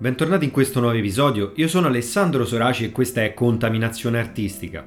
Bentornati in questo nuovo episodio, io sono Alessandro Soraci e questa è Contaminazione Artistica.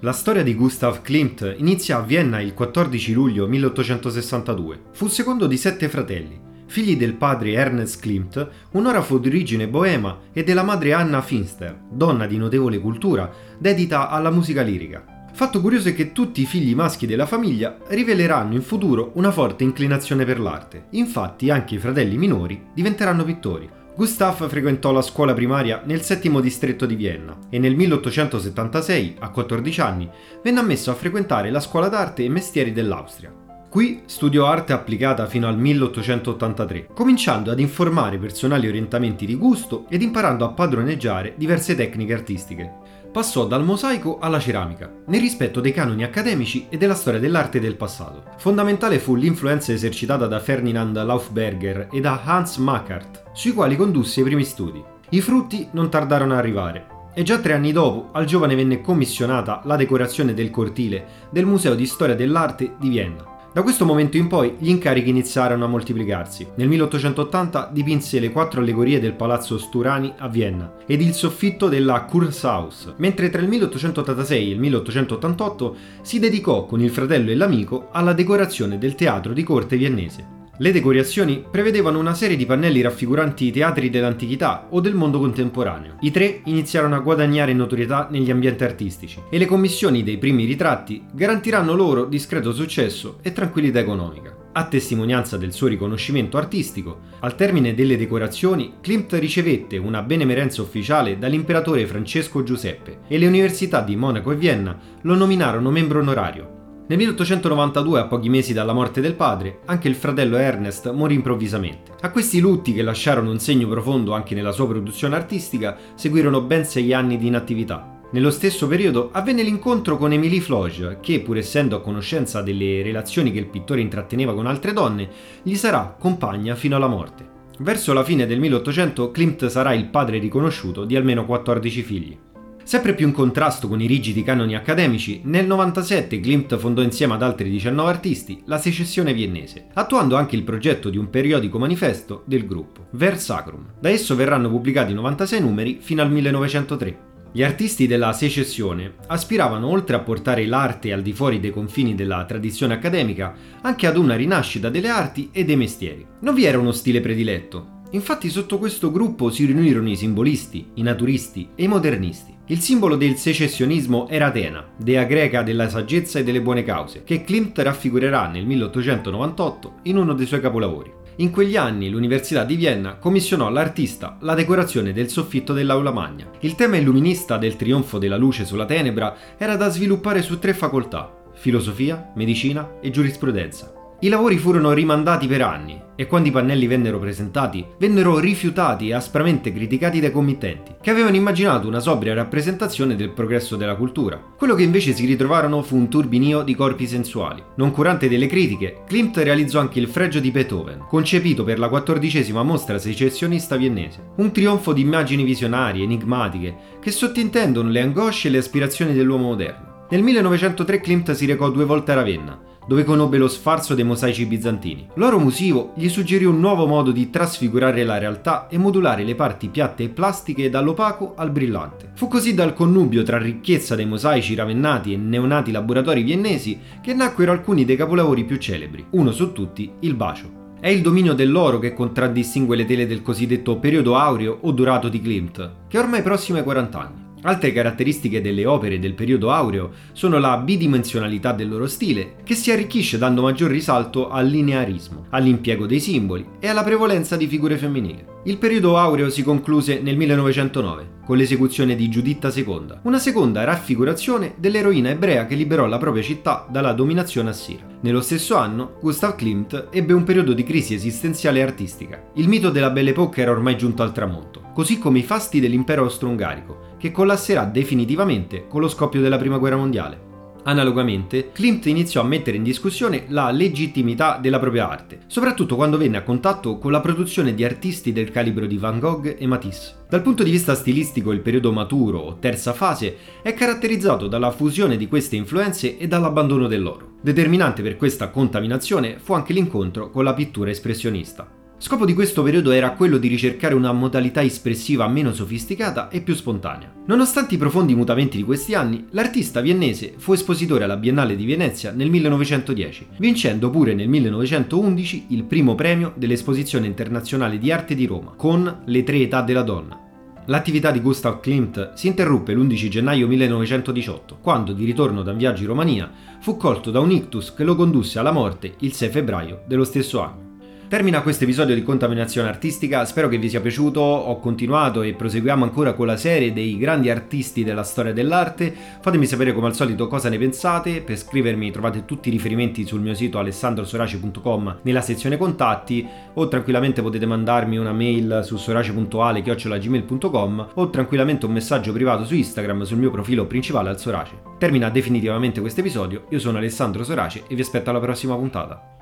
La storia di Gustav Klimt inizia a Vienna il 14 luglio 1862. Fu il secondo di sette fratelli, figli del padre Ernest Klimt, un orafo di origine boema, e della madre Anna Finster, donna di notevole cultura, dedita alla musica lirica. Fatto curioso è che tutti i figli maschi della famiglia riveleranno in futuro una forte inclinazione per l'arte. Infatti anche i fratelli minori diventeranno pittori. Gustav frequentò la scuola primaria nel settimo distretto di Vienna e nel 1876, a 14 anni, venne ammesso a frequentare la scuola d'arte e mestieri dell'Austria. Qui studiò arte applicata fino al 1883, cominciando ad informare personali orientamenti di gusto ed imparando a padroneggiare diverse tecniche artistiche. Passò dal mosaico alla ceramica, nel rispetto dei canoni accademici e della storia dell'arte del passato. Fondamentale fu l'influenza esercitata da Ferdinand Laufberger e da Hans Makart, sui quali condusse i primi studi. I frutti non tardarono ad arrivare e già tre anni dopo al giovane venne commissionata la decorazione del cortile del Museo di Storia dell'Arte di Vienna. Da questo momento in poi gli incarichi iniziarono a moltiplicarsi. Nel 1880 dipinse le quattro allegorie del Palazzo Sturani a Vienna ed il soffitto della Kurhaus, mentre tra il 1886 e il 1888 si dedicò con il fratello e l'amico alla decorazione del teatro di corte viennese. Le decorazioni prevedevano una serie di pannelli raffiguranti i teatri dell'antichità o del mondo contemporaneo. I tre iniziarono a guadagnare notorietà negli ambienti artistici e le commissioni dei primi ritratti garantiranno loro discreto successo e tranquillità economica. A testimonianza del suo riconoscimento artistico, al termine delle decorazioni, Klimt ricevette una benemerenza ufficiale dall'imperatore Francesco Giuseppe e le università di Monaco e Vienna lo nominarono membro onorario. Nel 1892, a pochi mesi dalla morte del padre, anche il fratello Ernest morì improvvisamente. A questi lutti, che lasciarono un segno profondo anche nella sua produzione artistica, seguirono ben sei anni di inattività. Nello stesso periodo avvenne l'incontro con Émilie Floge, che, pur essendo a conoscenza delle relazioni che il pittore intratteneva con altre donne, gli sarà compagna fino alla morte. Verso la fine del 1800 Klimt sarà il padre riconosciuto di almeno 14 figli. Sempre più in contrasto con i rigidi canoni accademici, nel 97 Klimt fondò insieme ad altri 19 artisti la Secessione Viennese, attuando anche il progetto di un periodico manifesto del gruppo, Ver Sacrum. Da esso verranno pubblicati 96 numeri fino al 1903. Gli artisti della secessione aspiravano oltre a portare l'arte al di fuori dei confini della tradizione accademica, anche ad una rinascita delle arti e dei mestieri. Non vi era uno stile prediletto. Infatti sotto questo gruppo si riunirono i simbolisti, i naturisti e i modernisti. Il simbolo del secessionismo era Atena, dea greca della saggezza e delle buone cause, che Klimt raffigurerà nel 1898 in uno dei suoi capolavori. In quegli anni l'Università di Vienna commissionò all'artista la decorazione del soffitto dell'aula magna. Il tema illuminista del trionfo della luce sulla tenebra era da sviluppare su tre facoltà, filosofia, medicina e giurisprudenza. I lavori furono rimandati per anni e quando i pannelli vennero presentati vennero rifiutati e aspramente criticati dai committenti, che avevano immaginato una sobria rappresentazione del progresso della cultura. Quello che invece si ritrovarono fu un turbinio di corpi sensuali. Non curante delle critiche, Klimt realizzò anche il fregio di Beethoven, concepito per la quattordicesima mostra secessionista viennese. Un trionfo di immagini visionarie, enigmatiche, che sottintendono le angosce e le aspirazioni dell'uomo moderno. Nel 1903 Klimt si recò due volte a Ravenna, dove conobbe lo sfarzo dei mosaici bizantini. L'oro musivo gli suggerì un nuovo modo di trasfigurare la realtà e modulare le parti piatte e plastiche dall'opaco al brillante. Fu così dal connubio tra ricchezza dei mosaici ravennati e neonati laboratori viennesi che nacquero alcuni dei capolavori più celebri, uno su tutti il Bacio. È il dominio dell'oro che contraddistingue le tele del cosiddetto periodo aureo o dorato di Klimt, che è ormai prossimo ai 40 anni. Altre caratteristiche delle opere del periodo aureo sono la bidimensionalità del loro stile, che si arricchisce dando maggior risalto al linearismo, all'impiego dei simboli e alla prevalenza di figure femminili. Il periodo aureo si concluse nel 1909 con l'esecuzione di Giuditta II, una seconda raffigurazione dell'eroina ebrea che liberò la propria città dalla dominazione assira. Nello stesso anno, Gustav Klimt ebbe un periodo di crisi esistenziale e artistica. Il mito della Belle Époque era ormai giunto al tramonto, così come i fasti dell'impero austro-ungarico, che collasserà definitivamente con lo scoppio della Prima Guerra Mondiale. Analogamente, Klimt iniziò a mettere in discussione la legittimità della propria arte, soprattutto quando venne a contatto con la produzione di artisti del calibro di Van Gogh e Matisse. Dal punto di vista stilistico il periodo maturo o terza fase è caratterizzato dalla fusione di queste influenze e dall'abbandono dell'oro. Determinante per questa contaminazione fu anche l'incontro con la pittura espressionista. Scopo di questo periodo era quello di ricercare una modalità espressiva meno sofisticata e più spontanea. Nonostante i profondi mutamenti di questi anni, l'artista viennese fu espositore alla Biennale di Venezia nel 1910, vincendo pure nel 1911 il primo premio dell'Esposizione internazionale di arte di Roma, con Le tre età della donna. L'attività di Gustav Klimt si interruppe l'11 gennaio 1918, quando, di ritorno da un viaggio in Romania, fu colto da un ictus che lo condusse alla morte il 6 febbraio dello stesso anno. Termina questo episodio di Contaminazione Artistica, spero che vi sia piaciuto, ho continuato e proseguiamo ancora con la serie dei grandi artisti della storia dell'arte, fatemi sapere come al solito cosa ne pensate, per scrivermi trovate tutti i riferimenti sul mio sito alessandrosoraci.com nella sezione contatti o tranquillamente potete mandarmi una mail su sorace.ale.gmail.com o tranquillamente un messaggio privato su Instagram sul mio profilo principale al Sorace. Termina definitivamente questo episodio, io sono Alessandro Sorace e vi aspetto alla prossima puntata.